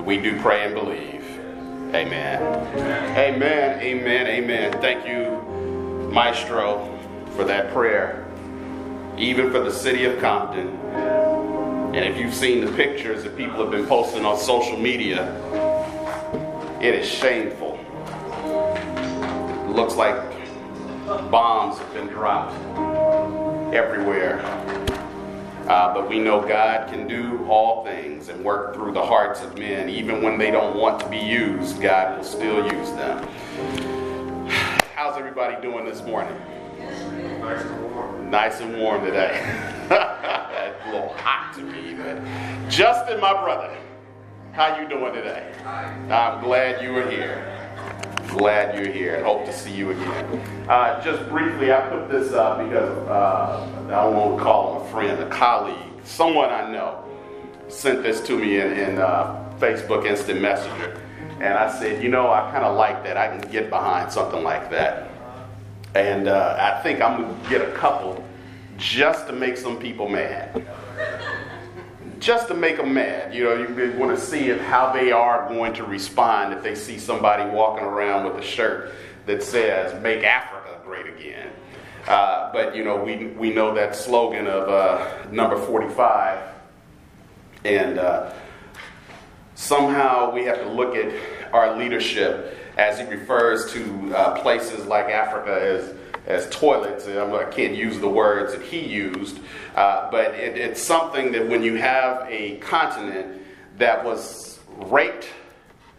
We do pray and believe. Amen. Amen. Amen. Amen. Thank you, Maestro, for that prayer. Even for the city of Compton. And if you've seen the pictures that people have been posting on social media, it is shameful. It looks like bombs have been dropped everywhere. Uh, but we know God can do all things and work through the hearts of men. Even when they don't want to be used, God will still use them. How's everybody doing this morning? Nice and warm. Nice and warm today. it's a little hot to me, but Justin, my brother, how you doing today? I'm glad you are here. Glad you're here and hope to see you again. Uh, just briefly, I put this up because uh, I to call him a friend, a colleague, someone I know sent this to me in, in uh, Facebook Instant Messenger. And I said, you know, I kind of like that. I can get behind something like that. And uh, I think I'm going to get a couple just to make some people mad. Just to make them mad. You know, you want to see if, how they are going to respond if they see somebody walking around with a shirt that says, Make Africa Great Again. Uh, but, you know, we, we know that slogan of uh, number 45. And uh, somehow we have to look at our leadership as he refers to uh, places like Africa as, as toilets. I can't use the words that he used, uh, but it, it's something that when you have a continent that was raped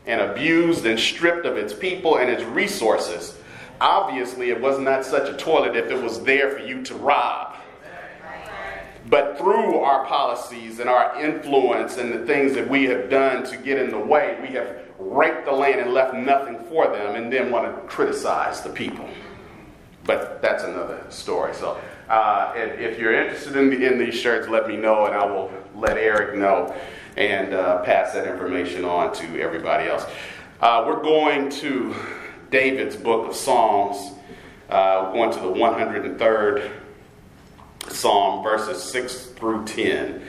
and abused and stripped of its people and its resources, obviously it was not such a toilet if it was there for you to rob. But through our policies and our influence and the things that we have done to get in the way, we have raped the land and left nothing for them and then want to criticize the people. But that's another story. So uh, if, you're interested in, the, in, these shirts, let me know and I will let Eric know and uh, pass that information on to everybody else. Uh, we're going to David's book of Psalms, uh, going to the 103rd Psalm, verses 6 through 10.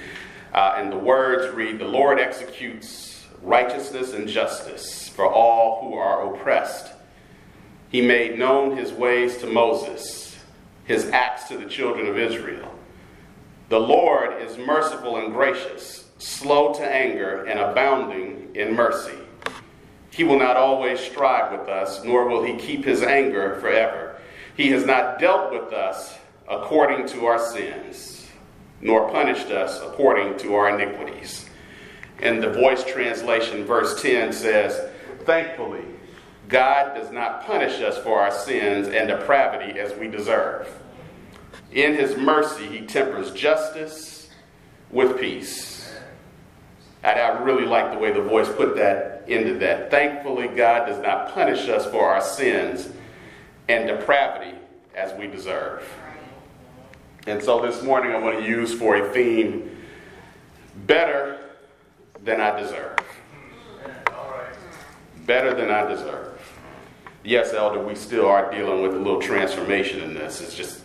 Uh, and the words read The Lord executes righteousness and justice for all who are oppressed. He made known his ways to Moses, his acts to the children of Israel. The Lord is merciful and gracious, slow to anger, and abounding in mercy. He will not always strive with us, nor will he keep his anger forever. He has not dealt with us according to our sins, nor punished us according to our iniquities. And the voice translation, verse 10 says, Thankfully, God does not punish us for our sins and depravity as we deserve. In his mercy, he tempers justice with peace. I really like the way the voice put that into that. Thankfully, God does not punish us for our sins and depravity as we deserve. And so this morning I want to use for a theme better than I deserve. Better than I deserve. Yes, Elder, we still are dealing with a little transformation in this. It's just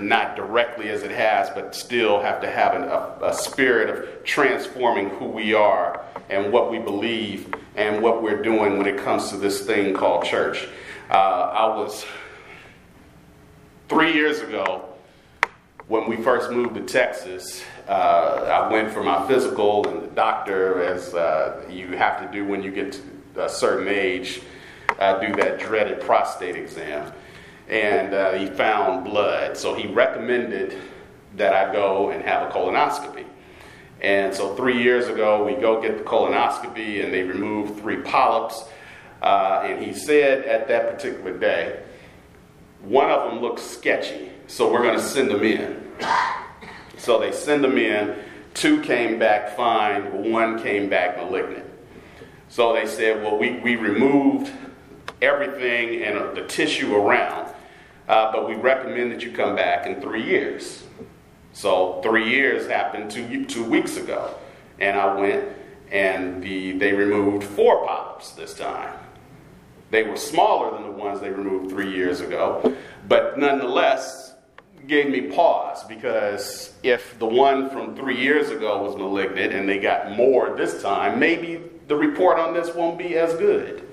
not directly as it has, but still have to have an, a, a spirit of transforming who we are and what we believe and what we're doing when it comes to this thing called church. Uh, I was three years ago when we first moved to Texas. Uh, I went for my physical, and the doctor, as uh, you have to do when you get to a certain age, uh, do that dreaded prostate exam. And uh, he found blood, so he recommended that I go and have a colonoscopy. And so three years ago, we go get the colonoscopy, and they remove three polyps. Uh, and he said at that particular day, one of them looks sketchy, so we're going to send them in. So they send them in. Two came back fine, one came back malignant. So they said, well, we, we removed everything and the tissue around, uh, but we recommend that you come back in three years. So three years happened two, two weeks ago. And I went and the, they removed four polyps this time. They were smaller than the ones they removed three years ago, but nonetheless, gave me pause because if the one from three years ago was malignant and they got more this time, maybe the report on this won't be as good.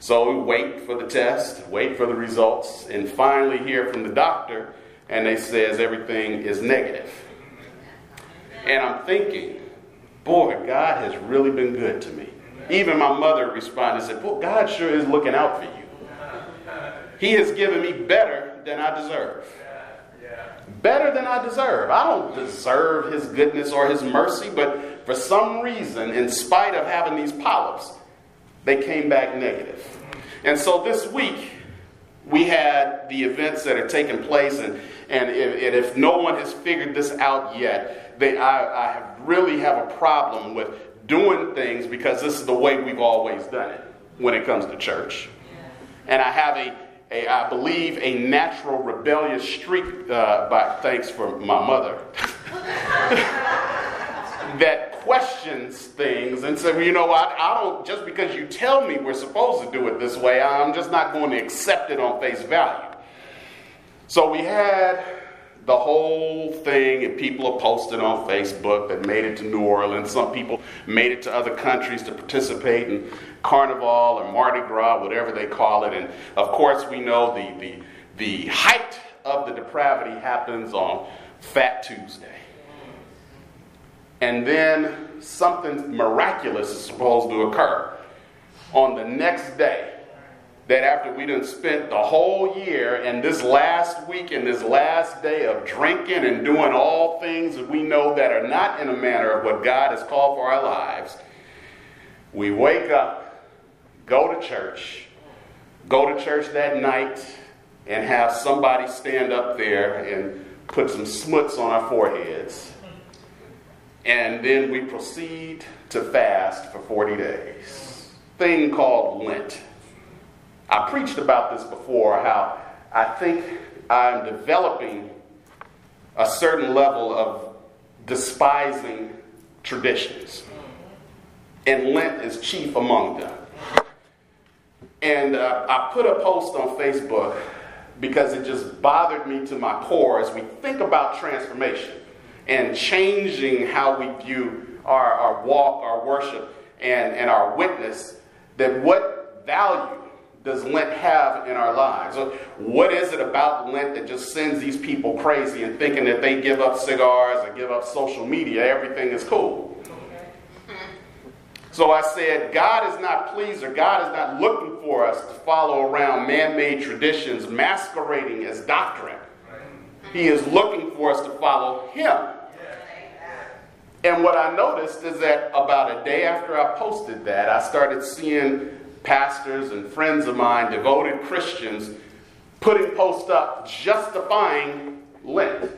So we wait for the test, wait for the results, and finally hear from the doctor, and they says everything is negative. And I'm thinking, boy, God has really been good to me. Even my mother responded and said, Boy, God sure is looking out for you. He has given me better than I deserve. Better than I deserve. I don't deserve His goodness or His mercy, but for some reason, in spite of having these polyps, they came back negative. And so this week, we had the events that are taking place, and, and if, and if no one has figured this out yet, they, I, I really have a problem with doing things because this is the way we've always done it when it comes to church. And I have a, a I believe, a natural rebellious streak, uh, by, thanks for my mother, that questions things and says, well, you know what, I don't, just because you tell me we're supposed to do it this way, I'm just not going to accept it on face value. So we had the whole thing, and people are posted on Facebook that made it to New Orleans. Some people made it to other countries to participate in Carnival or Mardi Gras, whatever they call it. And of course, we know the, the, the height of the depravity happens on Fat Tuesday. And then something miraculous is supposed to occur on the next day that after we done spent the whole year and this last week and this last day of drinking and doing all things that we know that are not in a manner of what God has called for our lives, we wake up, go to church, go to church that night, and have somebody stand up there and put some smuts on our foreheads. And then we proceed to fast for 40 days. Thing called Lent. I preached about this before how I think I'm developing a certain level of despising traditions. And Lent is chief among them. And uh, I put a post on Facebook because it just bothered me to my core as we think about transformation and changing how we view our, our walk, our worship, and, and our witness, that what value does Lent have in our lives? What is it about Lent that just sends these people crazy and thinking that they give up cigars or give up social media, everything is cool? Mm-hmm. So I said, God is not pleased or God is not looking for us to follow around man made traditions masquerading as doctrine. He is looking for us to follow Him. And what I noticed is that about a day after I posted that, I started seeing pastors and friends of mine, devoted Christians, putting posts up justifying Lent.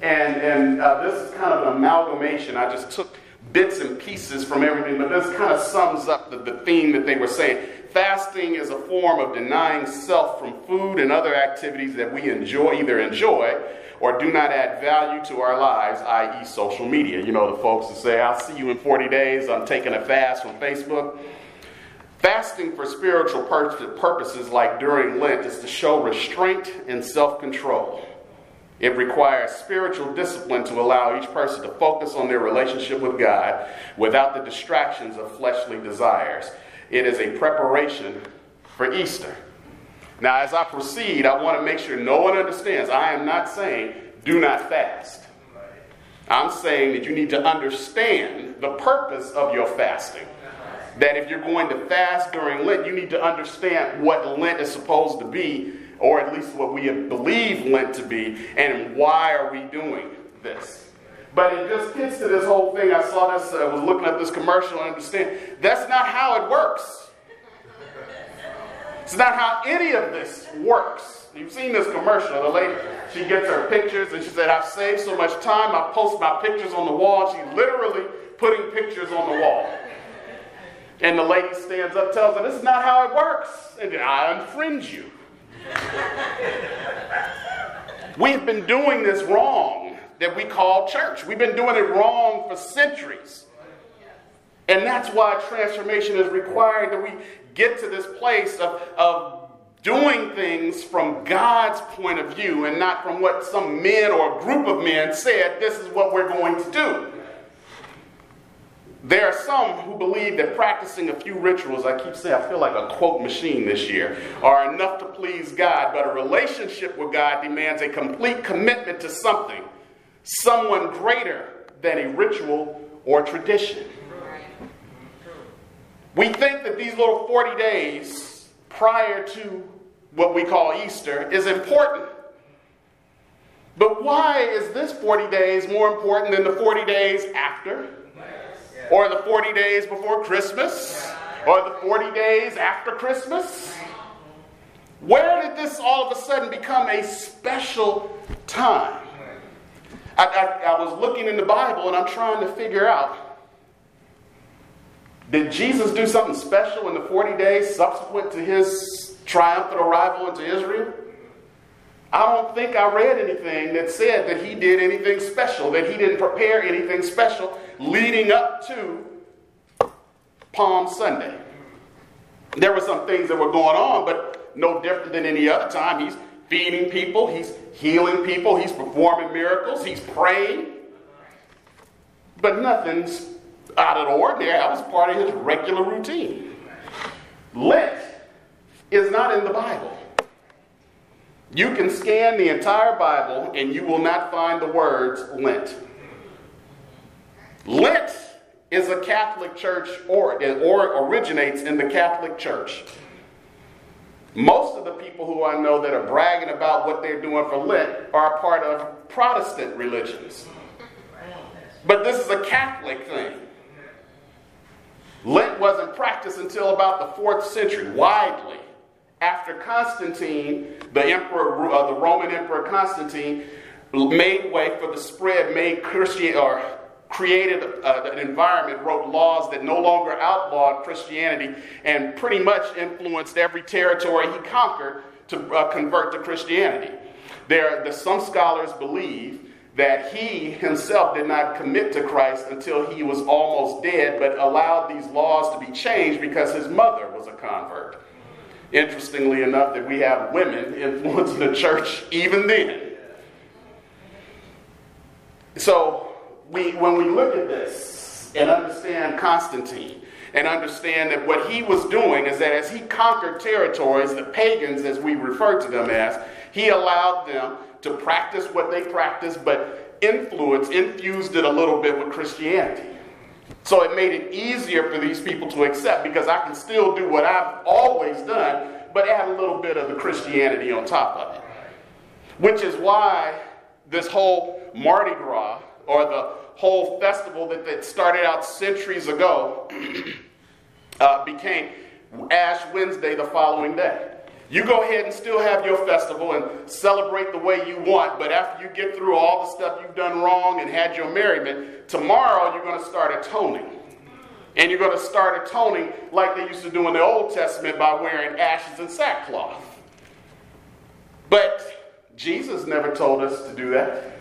And, and uh, this is kind of an amalgamation. I just took bits and pieces from everything, but this kind of sums up the, the theme that they were saying. Fasting is a form of denying self from food and other activities that we enjoy, either enjoy or do not add value to our lives, i.e., social media. You know, the folks that say, I'll see you in 40 days, I'm taking a fast from Facebook. Fasting for spiritual purposes, like during Lent, is to show restraint and self control. It requires spiritual discipline to allow each person to focus on their relationship with God without the distractions of fleshly desires. It is a preparation for Easter. Now, as I proceed, I want to make sure no one understands. I am not saying do not fast. I'm saying that you need to understand the purpose of your fasting that if you're going to fast during Lent, you need to understand what Lent is supposed to be, or at least what we believe Lent to be, and why are we doing this. But it just gets to this whole thing. I saw this, I was looking at this commercial and understand that's not how it works. It's not how any of this works. You've seen this commercial. The lady, she gets her pictures and she said, I've saved so much time. I post my pictures on the wall. She's literally putting pictures on the wall. And the lady stands up, tells her, This is not how it works. And I unfriend you. We've been doing this wrong that we call church. We've been doing it wrong for centuries. And that's why transformation is required that we get to this place of, of doing things from God's point of view and not from what some men or a group of men said, this is what we're going to do. There are some who believe that practicing a few rituals, I keep saying, I feel like a quote machine this year, are enough to please God, but a relationship with God demands a complete commitment to something, someone greater than a ritual or tradition. We think that these little 40 days prior to what we call Easter is important. But why is this 40 days more important than the 40 days after? Or the 40 days before Christmas? Or the 40 days after Christmas? Where did this all of a sudden become a special time? I, I, I was looking in the Bible and I'm trying to figure out did Jesus do something special in the 40 days subsequent to his triumphant arrival into Israel? I don't think I read anything that said that he did anything special, that he didn't prepare anything special leading up to Palm Sunday. There were some things that were going on, but no different than any other time. He's feeding people, he's healing people, he's performing miracles, he's praying. But nothing's out of the ordinary. That was part of his regular routine. Lent is not in the Bible. You can scan the entire Bible and you will not find the words Lent. Lent is a Catholic church or, or originates in the Catholic Church. Most of the people who I know that are bragging about what they're doing for Lent are part of Protestant religions. But this is a Catholic thing. Lent wasn't practiced until about the fourth century, widely. After Constantine, the emperor, uh, the Roman Emperor Constantine, made way for the spread, made Christian or created uh, an environment, wrote laws that no longer outlawed Christianity, and pretty much influenced every territory he conquered to uh, convert to Christianity. There, the, some scholars believe that he himself did not commit to Christ until he was almost dead, but allowed these laws to be changed because his mother was a convert. Interestingly enough, that we have women influencing the church even then. So, we, when we look at this and understand Constantine, and understand that what he was doing is that as he conquered territories, the pagans, as we refer to them as, he allowed them to practice what they practiced, but influence, infused it a little bit with Christianity. So it made it easier for these people to accept because I can still do what I've always done, but add a little bit of the Christianity on top of it. Which is why this whole Mardi Gras or the whole festival that, that started out centuries ago uh, became Ash Wednesday the following day. You go ahead and still have your festival and celebrate the way you want, but after you get through all the stuff you've done wrong and had your merriment, tomorrow you're going to start atoning. And you're going to start atoning like they used to do in the Old Testament by wearing ashes and sackcloth. But Jesus never told us to do that.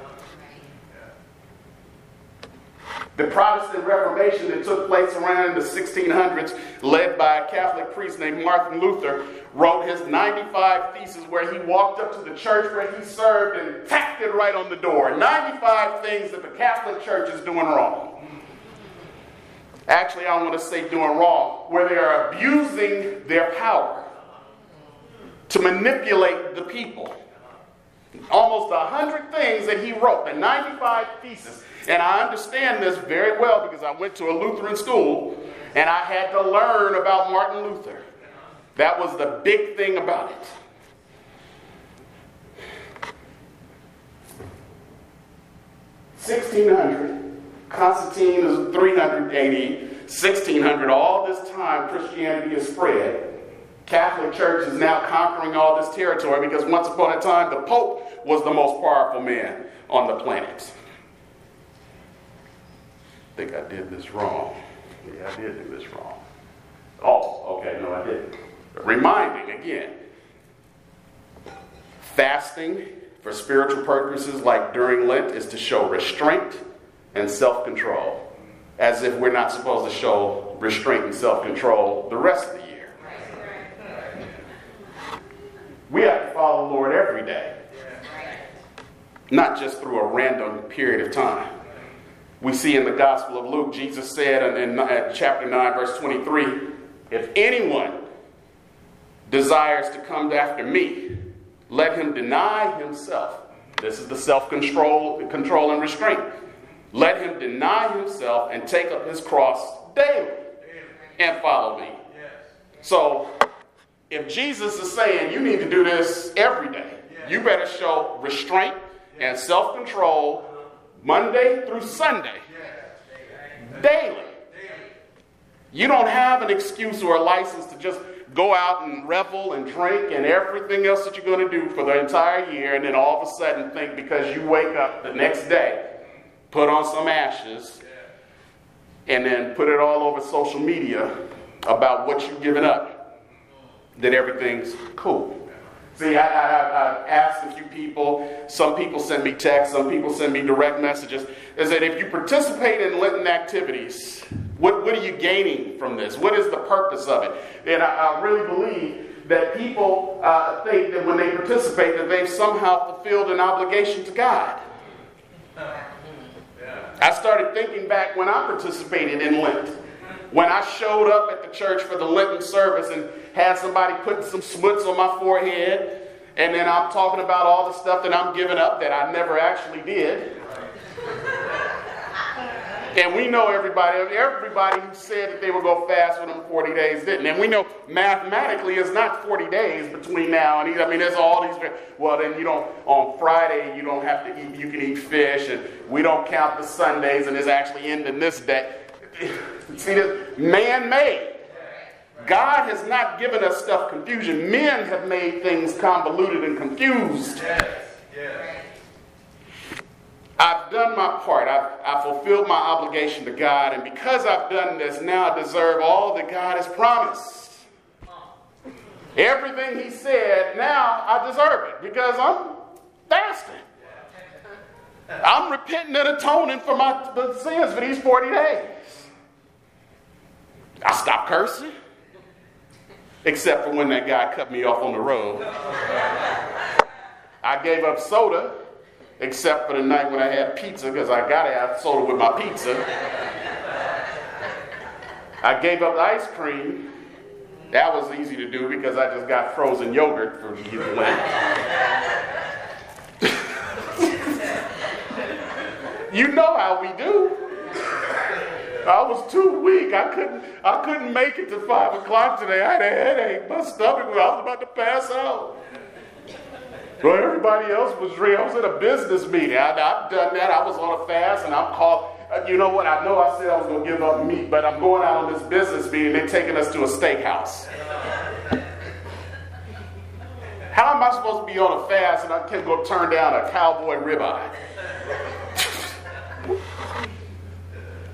The Protestant Reformation that took place around the 1600s, led by a Catholic priest named Martin Luther, wrote his 95 Theses where he walked up to the church where he served and tacked it right on the door. 95 things that the Catholic Church is doing wrong. Actually, I don't want to say doing wrong, where they are abusing their power to manipulate the people. Almost 100 things that he wrote, the 95 Theses. And I understand this very well because I went to a Lutheran school and I had to learn about Martin Luther. That was the big thing about it. Sixteen hundred, Constantine is 380, 1600. All this time, Christianity is spread. Catholic Church is now conquering all this territory because once upon a time, the Pope was the most powerful man on the planet think I did this wrong. Yeah, I did do this wrong. Oh, okay, no, I didn't. Reminding again fasting for spiritual purposes, like during Lent, is to show restraint and self control, as if we're not supposed to show restraint and self control the rest of the year. We have to follow the Lord every day, not just through a random period of time. We see in the Gospel of Luke, Jesus said in, in, in chapter 9, verse 23 If anyone desires to come after me, let him deny himself. This is the self control control and restraint. Let him deny himself and take up his cross daily and follow me. So, if Jesus is saying you need to do this every day, you better show restraint and self control Monday through Sunday, daily. You don't have an excuse or a license to just go out and revel and drink and everything else that you're going to do for the entire year, and then all of a sudden think because you wake up the next day, put on some ashes, and then put it all over social media about what you've given up, that everything's cool. See, I, I, I, asked a few people. Some people send me texts. Some people send me direct messages. Is that if you participate in Lenten activities, what, what are you gaining from this? What is the purpose of it? And I, I really believe that people uh, think that when they participate, that they've somehow fulfilled an obligation to God. I started thinking back when I participated in Lent. When I showed up at the church for the Lenten service and had somebody putting some smuts on my forehead, and then I'm talking about all the stuff that I'm giving up that I never actually did. And we know everybody, everybody who said that they would go fast for them 40 days didn't. And we know mathematically it's not 40 days between now and I mean, there's all these, well, then you don't, on Friday, you don't have to eat, you can eat fish, and we don't count the Sundays, and it's actually ending this day. See, this man made. God has not given us stuff confusion. Men have made things convoluted and confused. Yes. Yes. I've done my part. I've, I've fulfilled my obligation to God. And because I've done this, now I deserve all that God has promised. Everything He said, now I deserve it because I'm fasting. I'm repenting and atoning for my sins for these 40 days. I stopped cursing, except for when that guy cut me off on the road. I gave up soda except for the night when I had pizza because I got to have soda with my pizza. I gave up ice cream. That was easy to do because I just got frozen yogurt for the Lent. you know how we do. I was too weak. I couldn't. I couldn't make it to five o'clock today. I had a headache. My stomach was. I was about to pass out. Well, everybody else was real. I was at a business meeting. I, have done that. I was on a fast, and I'm called. Uh, you know what? I know I said I was going to give up meat, but I'm going out on this business meeting. They're taking us to a steakhouse. How am I supposed to be on a fast and I can't go turn down a cowboy ribeye?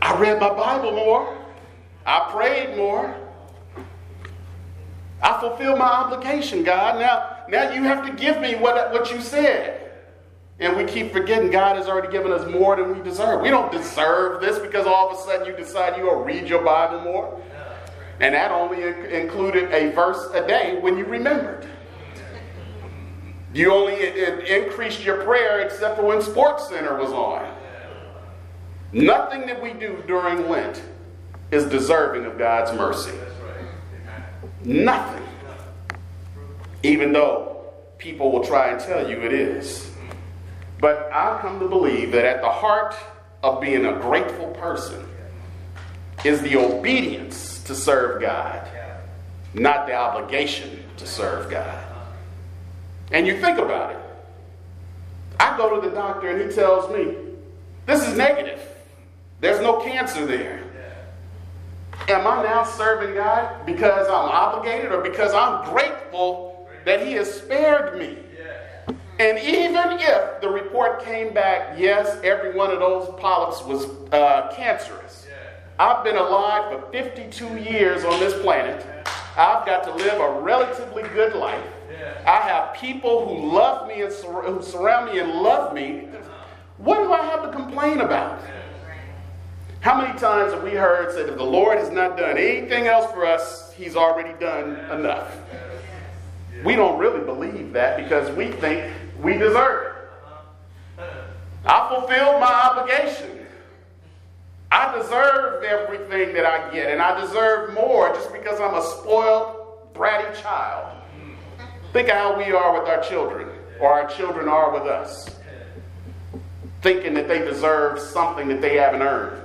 I read my Bible more. I prayed more. I fulfilled my obligation, God. Now, now you have to give me what, what you said. And we keep forgetting God has already given us more than we deserve. We don't deserve this because all of a sudden you decide you're going to read your Bible more. And that only included a verse a day when you remembered. You only increased your prayer except for when Sports Center was on. Nothing that we do during Lent is deserving of God's mercy. Nothing even though people will try and tell you it is. But I've come to believe that at the heart of being a grateful person is the obedience to serve God, not the obligation to serve God. And you think about it. I go to the doctor and he tells me, this is negative. There's no cancer there. Am I now serving God because I'm obligated or because I'm grateful that he has spared me. And even if the report came back, yes, every one of those polyps was uh, cancerous. I've been alive for 52 years on this planet. I've got to live a relatively good life. I have people who love me and sur- who surround me and love me. What do I have to complain about? How many times have we heard said if the Lord has not done anything else for us, he's already done enough? We don't really believe that because we think we deserve it. I fulfilled my obligation. I deserve everything that I get, and I deserve more just because I'm a spoiled, bratty child. Think of how we are with our children, or our children are with us, thinking that they deserve something that they haven't earned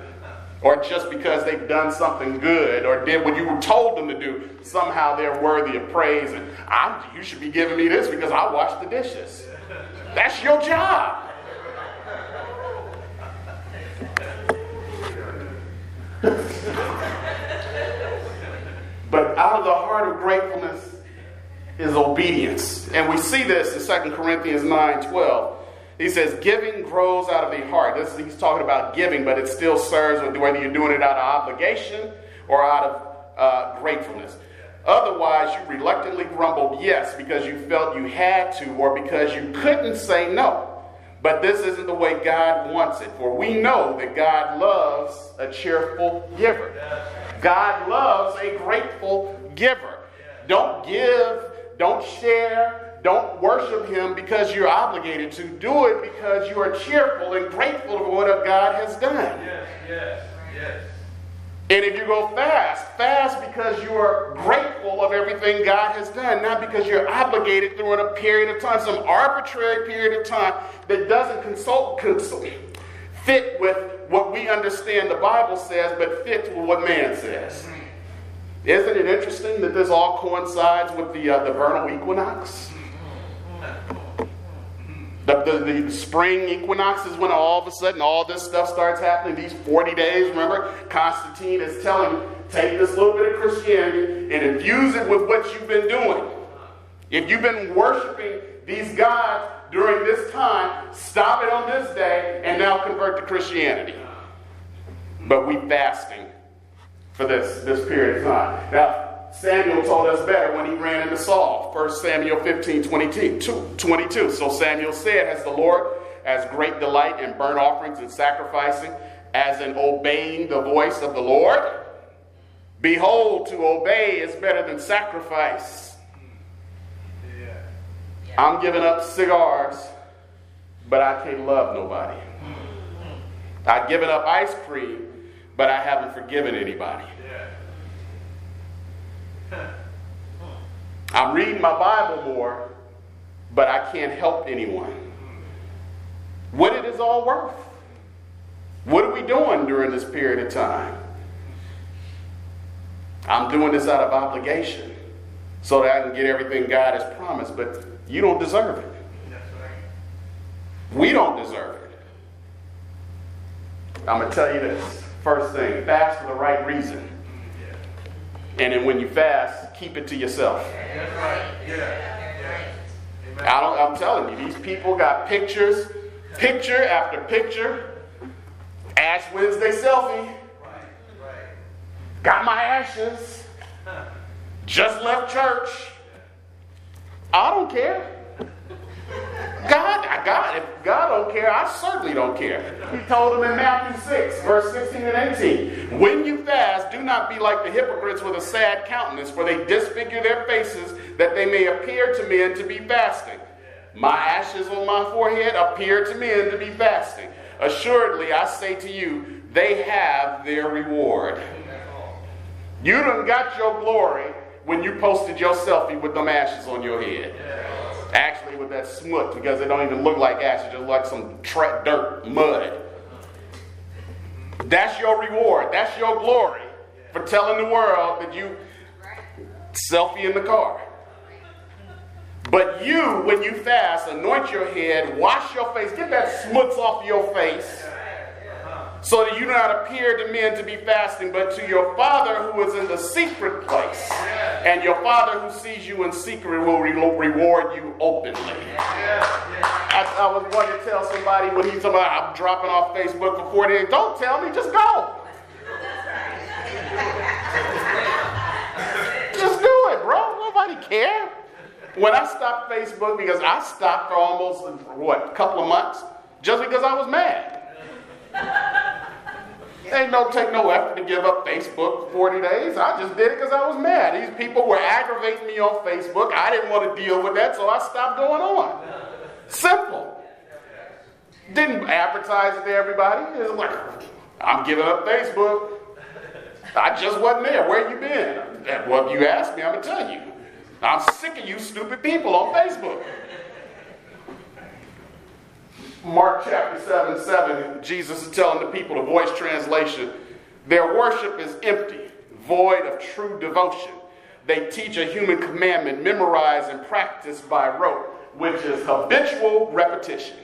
or just because they've done something good or did what you were told them to do, somehow they're worthy of praise. And I'm, you should be giving me this because I washed the dishes. That's your job. but out of the heart of gratefulness is obedience. And we see this in 2 Corinthians 9 12. He says, giving grows out of the heart. This, he's talking about giving, but it still serves whether you're doing it out of obligation or out of uh, gratefulness. Otherwise, you reluctantly grumbled yes because you felt you had to or because you couldn't say no. But this isn't the way God wants it. For we know that God loves a cheerful giver. God loves a grateful giver. Don't give, don't share, don't worship him because you're obligated to. Do it because you are cheerful and grateful for what God has done. Yes, yes, yes. And if you go fast, fast because you are grateful of everything God has done, not because you're obligated through a period of time, some arbitrary period of time that doesn't consult, consult fit with what we understand the Bible says, but fits with what man says. Isn't it interesting that this all coincides with the, uh, the vernal equinox? The, the, the, spring equinox is when all of a sudden all this stuff starts happening. These 40 days, remember, Constantine is telling take this little bit of Christianity and infuse it with what you've been doing. If you've been worshiping these gods during this time, stop it on this day and now convert to Christianity. But we fasting for this, this period of time. Now, Samuel told us better when he ran into Saul. 1 Samuel 15 22, 22. So Samuel said, Has the Lord as great delight in burnt offerings and sacrificing as in obeying the voice of the Lord? Behold, to obey is better than sacrifice. I'm giving up cigars, but I can't love nobody. I've given up ice cream, but I haven't forgiven anybody. I'm reading my Bible more, but I can't help anyone. What it is all worth? What are we doing during this period of time? I'm doing this out of obligation so that I can get everything God has promised, but you don't deserve it. We don't deserve it. I'm going to tell you this. First thing, fast for the right reason. And then when you fast, keep it to yourself. I don't, I'm telling you, these people got pictures, picture after picture. Ash Wednesday selfie. Got my ashes. Just left church. I don't care. God, God, if God don't care, I certainly don't care. He told them in Matthew 6, verse 16 and 18, When you fast, do not be like the hypocrites with a sad countenance, for they disfigure their faces, that they may appear to men to be fasting. My ashes on my forehead appear to men to be fasting. Assuredly, I say to you, they have their reward. You done got your glory when you posted your selfie with them ashes on your head. Actually, with that smut, because it don't even look like ash, it just like some tra- dirt, mud. That's your reward. That's your glory for telling the world that you selfie in the car. But you, when you fast, anoint your head, wash your face, get that smuts off your face so that you do not appear to men to be fasting, but to your Father who is in the secret place. And your Father who sees you in secret will re- reward you openly. I, I, was going to tell somebody when he's talking about I'm dropping off Facebook for 40 days. Don't tell me, just go. just do it, bro. Nobody care. When I stopped Facebook, because I stopped for almost, what, a couple of months, just because I was mad. Ain't no take no effort to give up Facebook 40 days. I just did it because I was mad. These people were aggravating me on Facebook. I didn't want to deal with that, so I stopped going on. Simple. Didn't advertise it to everybody. Like, I'm giving up Facebook. I just wasn't there. Where you been? Well, if you ask me, I'm gonna tell you. I'm sick of you stupid people on Facebook. Mark chapter 7 7, Jesus is telling the people, the voice translation, their worship is empty, void of true devotion. They teach a human commandment memorized and practiced by rote, which is habitual repetition.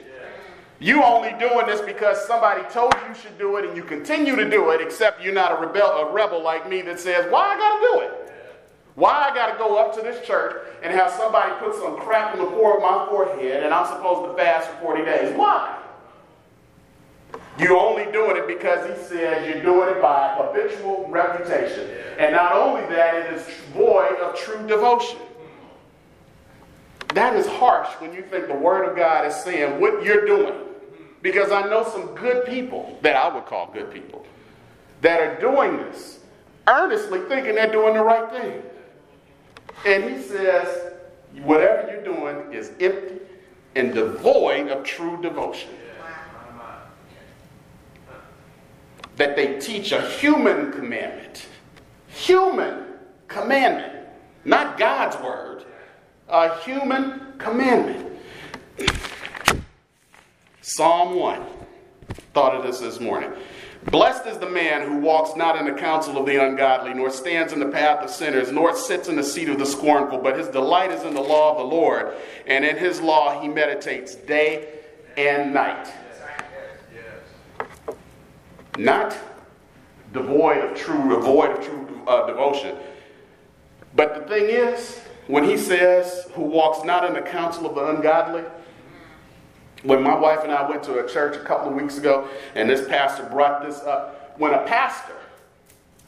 You only doing this because somebody told you should do it and you continue to do it, except you're not a rebel, a rebel like me that says, Why I gotta do it? Why I got to go up to this church and have somebody put some crap on the core of my forehead and I'm supposed to fast for 40 days? Why? You're only doing it because he says you're doing it by habitual reputation. And not only that, it is void of true devotion. That is harsh when you think the Word of God is saying what you're doing. Because I know some good people that I would call good people that are doing this earnestly thinking they're doing the right thing. And he says, whatever you're doing is empty and devoid of true devotion. That they teach a human commandment. Human commandment. Not God's word. A human commandment. Psalm 1. Thought of this this morning. Blessed is the man who walks not in the counsel of the ungodly, nor stands in the path of sinners, nor sits in the seat of the scornful, but his delight is in the law of the Lord, and in his law he meditates day and night. Not devoid of true, devoid of true uh, devotion. But the thing is, when he says, who walks not in the counsel of the ungodly, when my wife and I went to a church a couple of weeks ago, and this pastor brought this up, when a pastor,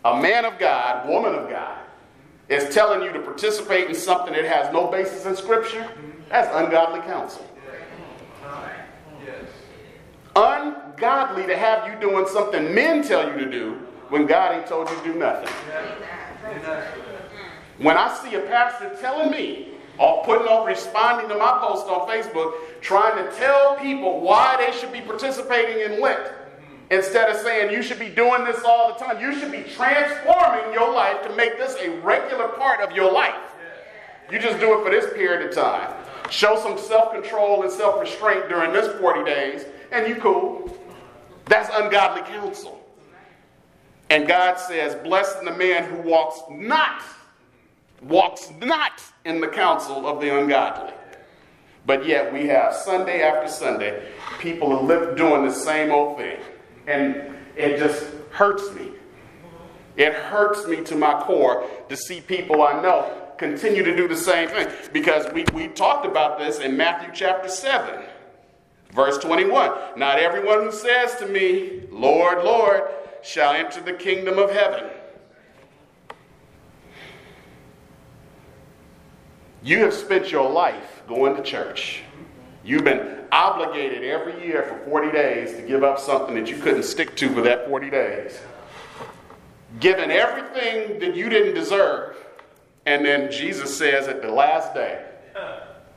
a man of God, woman of God, is telling you to participate in something that has no basis in Scripture, that's ungodly counsel. Ungodly to have you doing something men tell you to do when God ain't told you to do nothing. When I see a pastor telling me or putting on responding to my post on Facebook, trying to tell people why they should be participating in Lent. Mm-hmm. Instead of saying you should be doing this all the time, you should be transforming your life to make this a regular part of your life. You just do it for this period of time. Show some self control and self restraint during this 40 days, and you cool. That's ungodly counsel. And God says, Blessed the man who walks not, walks not in the counsel of the ungodly. But yet we have Sunday after Sunday, people are doing the same old thing. And it just hurts me. It hurts me to my core to see people I know continue to do the same thing. Because we, we talked about this in Matthew chapter 7, verse 21. Not everyone who says to me, Lord, Lord, shall enter the kingdom of heaven. You have spent your life going to church. You've been obligated every year for 40 days to give up something that you couldn't stick to for that 40 days. Given everything that you didn't deserve. And then Jesus says at the last day,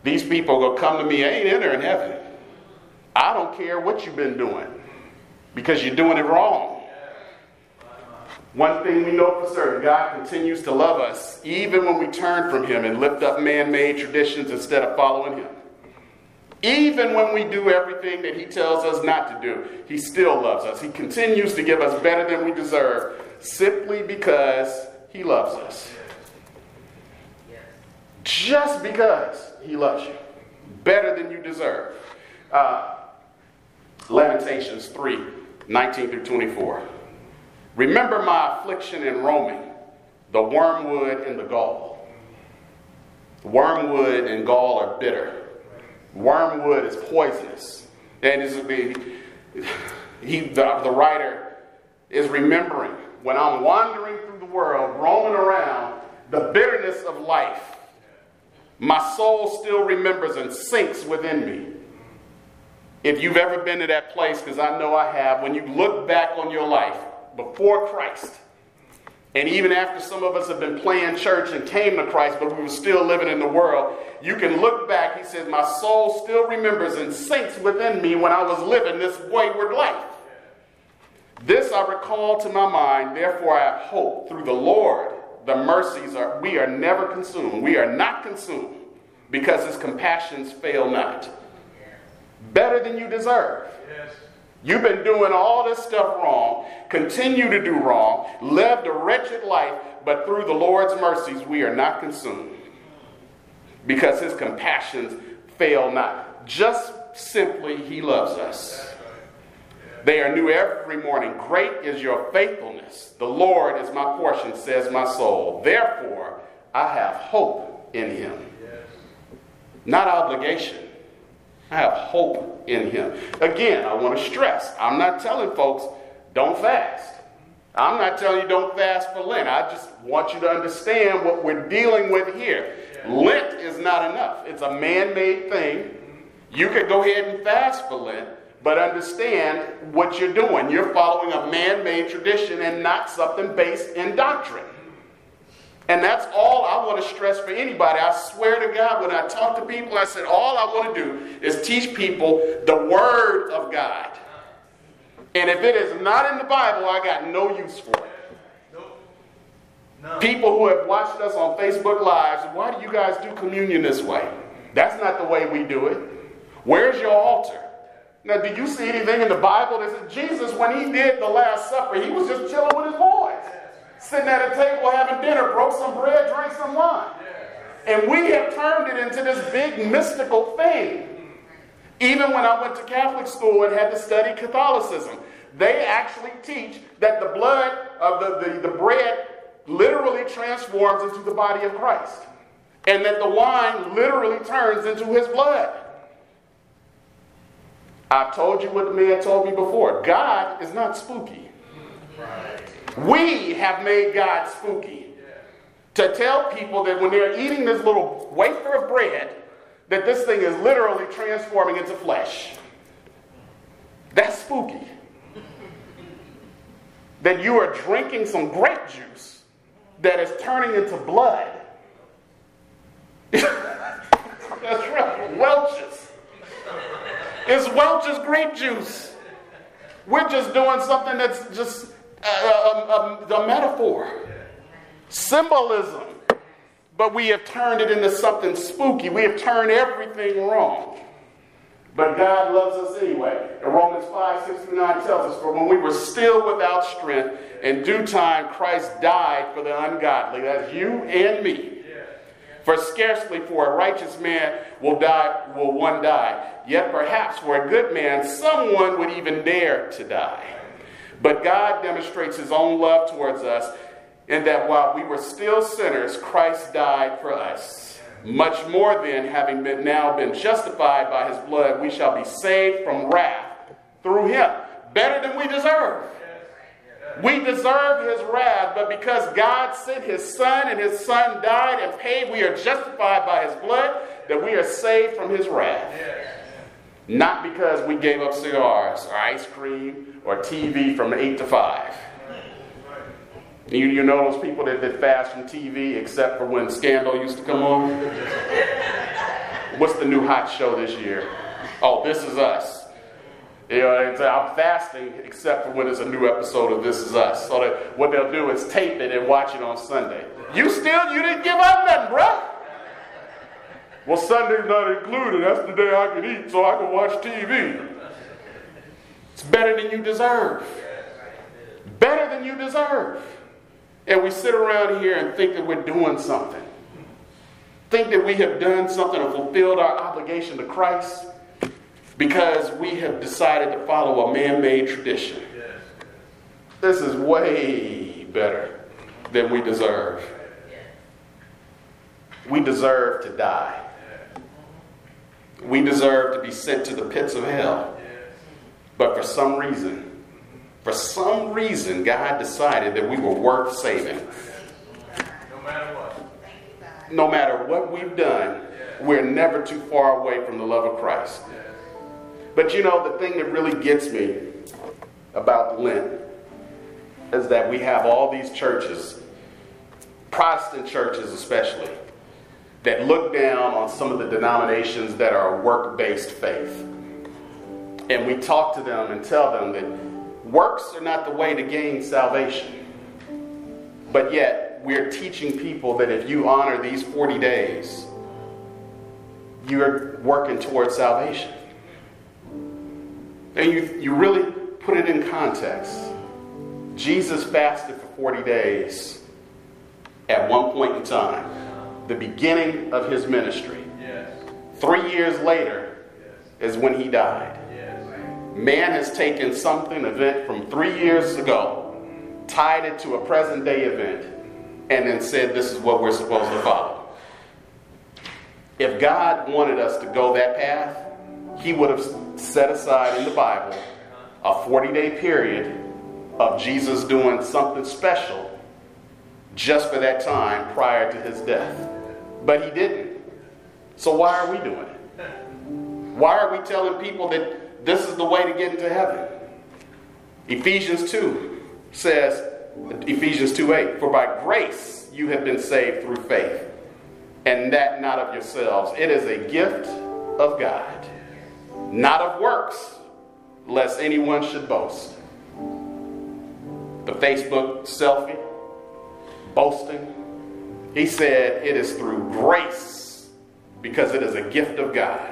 these people will come to me, I ain't entering heaven. I don't care what you've been doing because you're doing it wrong. One thing we know for certain God continues to love us even when we turn from Him and lift up man made traditions instead of following Him. Even when we do everything that He tells us not to do, He still loves us. He continues to give us better than we deserve simply because He loves us. Just because He loves you. Better than you deserve. Uh, Lamentations 3 19 through 24. Remember my affliction in roaming, the wormwood and the gall. Wormwood and gall are bitter. Wormwood is poisonous. And this the, he, the, the writer is remembering when I'm wandering through the world, roaming around, the bitterness of life, my soul still remembers and sinks within me. If you've ever been to that place, because I know I have, when you look back on your life, before Christ. And even after some of us have been playing church and came to Christ, but we were still living in the world, you can look back. He says, My soul still remembers and sinks within me when I was living this wayward life. This I recall to my mind, therefore I have hope through the Lord. The mercies are, we are never consumed. We are not consumed because his compassions fail not. Better than you deserve. Yes. You've been doing all this stuff wrong, continue to do wrong, lived a wretched life, but through the Lord's mercies we are not consumed because his compassions fail not. Just simply, he loves us. They are new every morning. Great is your faithfulness. The Lord is my portion, says my soul. Therefore, I have hope in him. Not obligation. I have hope in him. Again, I want to stress I'm not telling folks don't fast. I'm not telling you don't fast for Lent. I just want you to understand what we're dealing with here. Lent is not enough, it's a man made thing. You could go ahead and fast for Lent, but understand what you're doing. You're following a man made tradition and not something based in doctrine. And that's all I want to stress for anybody. I swear to God, when I talk to people, I said, all I want to do is teach people the Word of God. And if it is not in the Bible, I got no use for it. People who have watched us on Facebook Lives, why do you guys do communion this way? That's not the way we do it. Where's your altar? Now, do you see anything in the Bible that says Jesus, when he did the Last Supper, he was just chilling with his boys, sitting at a table having dinner, broke some bread, drank some wine. And we have turned it into this big mystical thing. Even when I went to Catholic school and had to study Catholicism, they actually teach that the blood of the, the, the bread literally transforms into the body of Christ, and that the wine literally turns into his blood. I've told you what the man told me before God is not spooky. We have made God spooky to tell people that when they're eating this little wafer of bread, that this thing is literally transforming into flesh. That's spooky. that you are drinking some grape juice that is turning into blood. That's right, Welch's. It's Welch's grape juice. We're just doing something that's just a, a, a, a metaphor, symbolism. But we have turned it into something spooky. We have turned everything wrong. But God loves us anyway. And Romans 5 6 through 9 tells us, For when we were still without strength, in due time Christ died for the ungodly. That's you and me. For scarcely for a righteous man will die will one die. Yet perhaps for a good man someone would even dare to die. But God demonstrates his own love towards us in that while we were still sinners, Christ died for us. Much more than, having been now been justified by his blood, we shall be saved from wrath through him. Better than we deserve. We deserve his wrath, but because God sent his son and his son died and paid, we are justified by his blood, that we are saved from his wrath. Not because we gave up cigars or ice cream or TV from 8 to 5. You, you know those people that, that fast from TV except for when Scandal used to come on? What's the new hot show this year? Oh, This Is Us. You know, uh, I'm fasting except for when there's a new episode of This Is Us. So that what they'll do is tape it and watch it on Sunday. You still, you didn't give up nothing, bruh. Well, Sunday's not included. That's the day I can eat so I can watch TV. It's better than you deserve. Better than you deserve. And we sit around here and think that we're doing something. Think that we have done something or fulfilled our obligation to Christ because we have decided to follow a man made tradition. This is way better than we deserve. We deserve to die. We deserve to be sent to the pits of hell. But for some reason, for some reason, God decided that we were worth saving. No matter what. No matter what we've done, we're never too far away from the love of Christ. But you know, the thing that really gets me about Lent is that we have all these churches, Protestant churches especially, that look down on some of the denominations that are work based faith. And we talk to them and tell them that works are not the way to gain salvation. But yet, we're teaching people that if you honor these 40 days, you're working towards salvation. And you, you really put it in context. Jesus fasted for 40 days at one point in time, the beginning of his ministry. Yes. Three years later is when he died. Man has taken something, event from three years ago, tied it to a present day event, and then said this is what we're supposed to follow. If God wanted us to go that path, He would have set aside in the Bible a 40 day period of Jesus doing something special just for that time prior to his death. But he didn't. So why are we doing it? Why are we telling people that this is the way to get into heaven? Ephesians 2 says, Ephesians 2 8, for by grace you have been saved through faith, and that not of yourselves. It is a gift of God, not of works, lest anyone should boast. The Facebook selfie, boasting. He said it is through grace because it is a gift of God.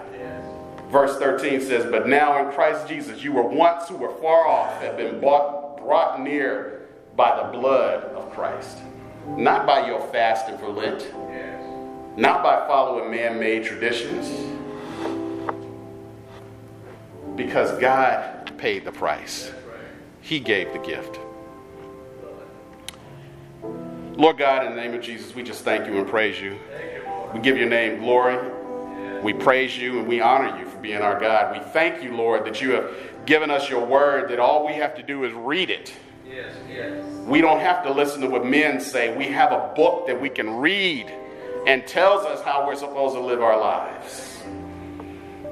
Verse 13 says, But now in Christ Jesus, you were once who were far off, have been brought, brought near by the blood of Christ. Not by your fasting for Lent, not by following man made traditions, because God paid the price. He gave the gift. Lord God, in the name of Jesus, we just thank you and praise you. We give your name glory. We praise you and we honor you for being our God. We thank you, Lord, that you have given us your word, that all we have to do is read it. Yes. Yes. We don't have to listen to what men say. We have a book that we can read and tells us how we're supposed to live our lives.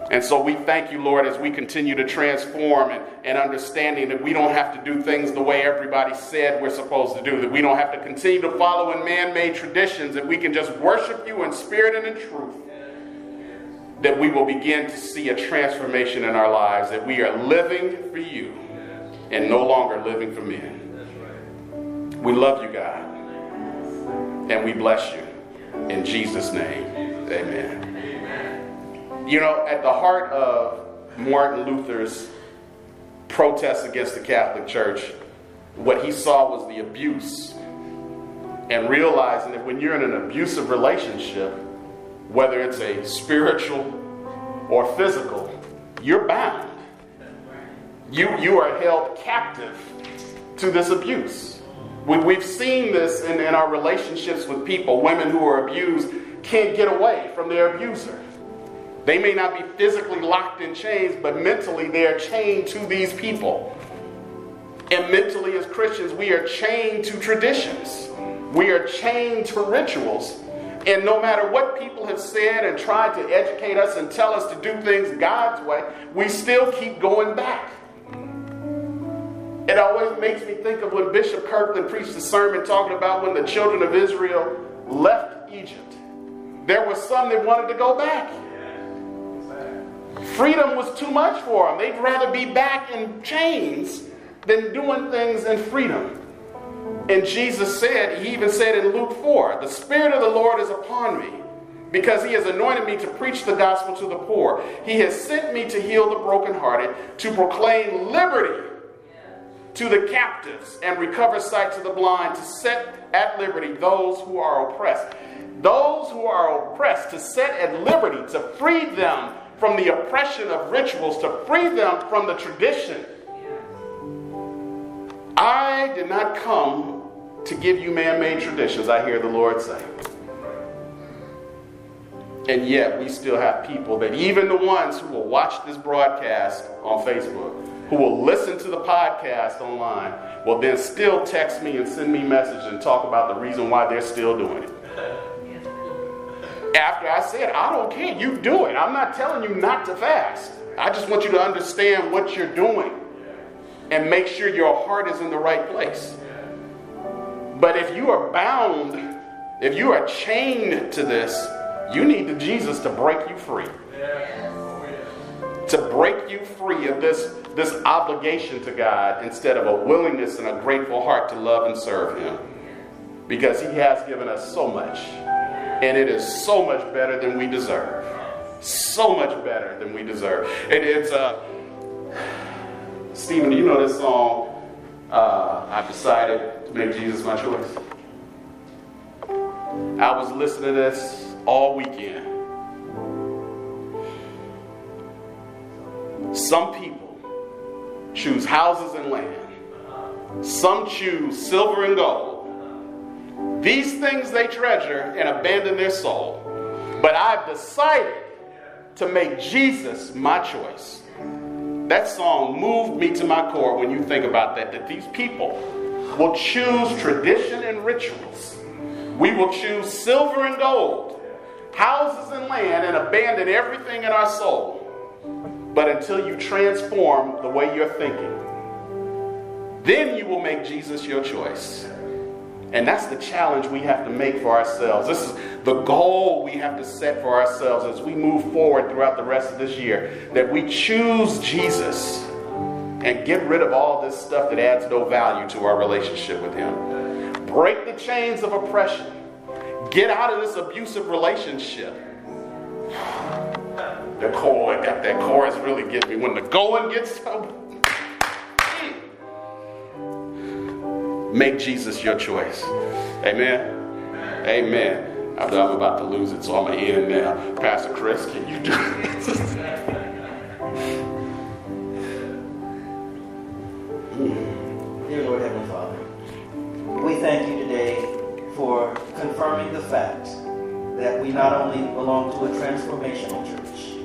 And so we thank you, Lord, as we continue to transform and, and understanding that we don't have to do things the way everybody said we're supposed to do, that we don't have to continue to follow in man made traditions, that we can just worship you in spirit and in truth. That we will begin to see a transformation in our lives, that we are living for you and no longer living for men. We love you, God. And we bless you. In Jesus' name, amen. You know, at the heart of Martin Luther's protest against the Catholic Church, what he saw was the abuse. And realizing that when you're in an abusive relationship, whether it's a spiritual or physical, you're bound. You, you are held captive to this abuse. We, we've seen this in, in our relationships with people. Women who are abused can't get away from their abuser. They may not be physically locked in chains, but mentally they are chained to these people. And mentally, as Christians, we are chained to traditions, we are chained to rituals. And no matter what people have said and tried to educate us and tell us to do things God's way, we still keep going back. It always makes me think of when Bishop Kirkland preached a sermon talking about when the children of Israel left Egypt. There were some that wanted to go back. Freedom was too much for them. They'd rather be back in chains than doing things in freedom. And Jesus said, He even said in Luke 4, The Spirit of the Lord is upon me because He has anointed me to preach the gospel to the poor. He has sent me to heal the brokenhearted, to proclaim liberty to the captives and recover sight to the blind, to set at liberty those who are oppressed. Those who are oppressed, to set at liberty, to free them from the oppression of rituals, to free them from the tradition. I did not come to give you man made traditions, I hear the Lord say. And yet, we still have people that, even the ones who will watch this broadcast on Facebook, who will listen to the podcast online, will then still text me and send me messages and talk about the reason why they're still doing it. After I said, I don't care, you do it. I'm not telling you not to fast. I just want you to understand what you're doing and make sure your heart is in the right place. But if you are bound, if you are chained to this, you need Jesus to break you free. To break you free of this, this obligation to God instead of a willingness and a grateful heart to love and serve Him. Because He has given us so much. And it is so much better than we deserve. So much better than we deserve. It, it's uh, Stephen, do you know this song? Uh, I've decided to make Jesus my choice. I was listening to this all weekend. Some people choose houses and land. Some choose silver and gold. These things they treasure and abandon their soul. But I've decided to make Jesus my choice. That song moved me to my core when you think about that, that these people will choose tradition and rituals. We will choose silver and gold, houses and land, and abandon everything in our soul. But until you transform the way you're thinking, then you will make Jesus your choice. And that's the challenge we have to make for ourselves. This is the goal we have to set for ourselves as we move forward throughout the rest of this year that we choose Jesus and get rid of all this stuff that adds no value to our relationship with Him. Break the chains of oppression. Get out of this abusive relationship. The core, that, that chorus really gets me. When the going gets so Make Jesus your choice. Amen. Amen. I'm, I'm about to lose it, so I'm going to end now. Pastor Chris, can you do it? Dear Lord Heavenly Father, we thank you today for confirming the fact that we not only belong to a transformational church,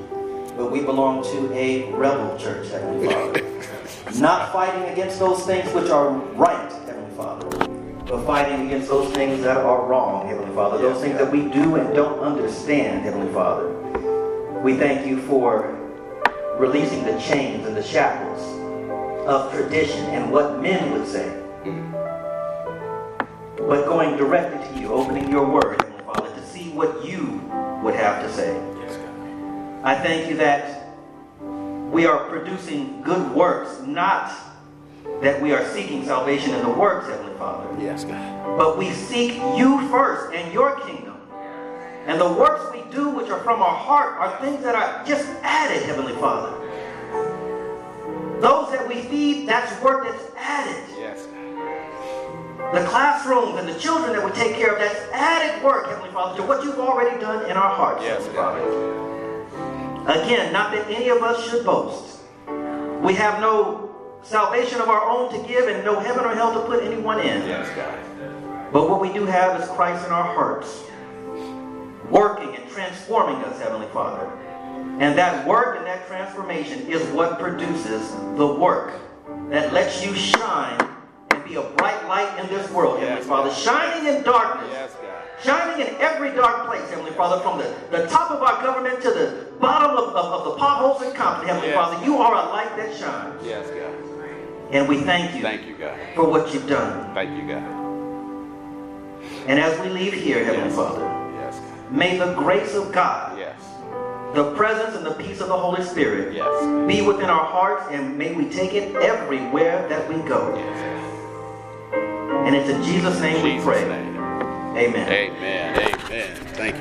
but we belong to a rebel church, Heavenly Father. not fighting against those things which are right, Father, but fighting against those things that are wrong, Heavenly Father, those things that we do and don't understand, Heavenly Father. We thank you for releasing the chains and the shackles of tradition and what men would say, but going directly to you, opening your word, Heavenly Father, to see what you would have to say. I thank you that we are producing good works, not that we are seeking salvation in the works, Heavenly Father. Yes, God. But we seek you first and your kingdom. And the works we do, which are from our heart, are things that are just added, Heavenly Father. Those that we feed, that's work that's added. Yes, The classrooms and the children that we take care of, that's added work, Heavenly Father, to what you've already done in our hearts, Yes, Heavenly God. Father. Again, not that any of us should boast. We have no salvation of our own to give and no heaven or hell to put anyone in. Yes, God. But what we do have is Christ in our hearts, working and transforming us, Heavenly Father. And that work and that transformation is what produces the work that lets you shine and be a bright light in this world, Heavenly Father, God. shining in darkness. Yes, God. Shining in every dark place, Heavenly Father, from the, the top of our government to the bottom of, of, of the potholes in Compton, Heavenly Yes. Father, you are a light that shines. Yes, God. And we thank you Thank you, God. for what you've done. Thank you, God. And as we leave here, Heavenly Yes. Father, Yes, may the grace of God, Yes. the presence and the peace of the Holy Spirit Yes. be within our hearts and may we take it everywhere that we go. Yes. And it's in Jesus' name we Jesus' pray. name. Amen. Amen. Amen. Thank you.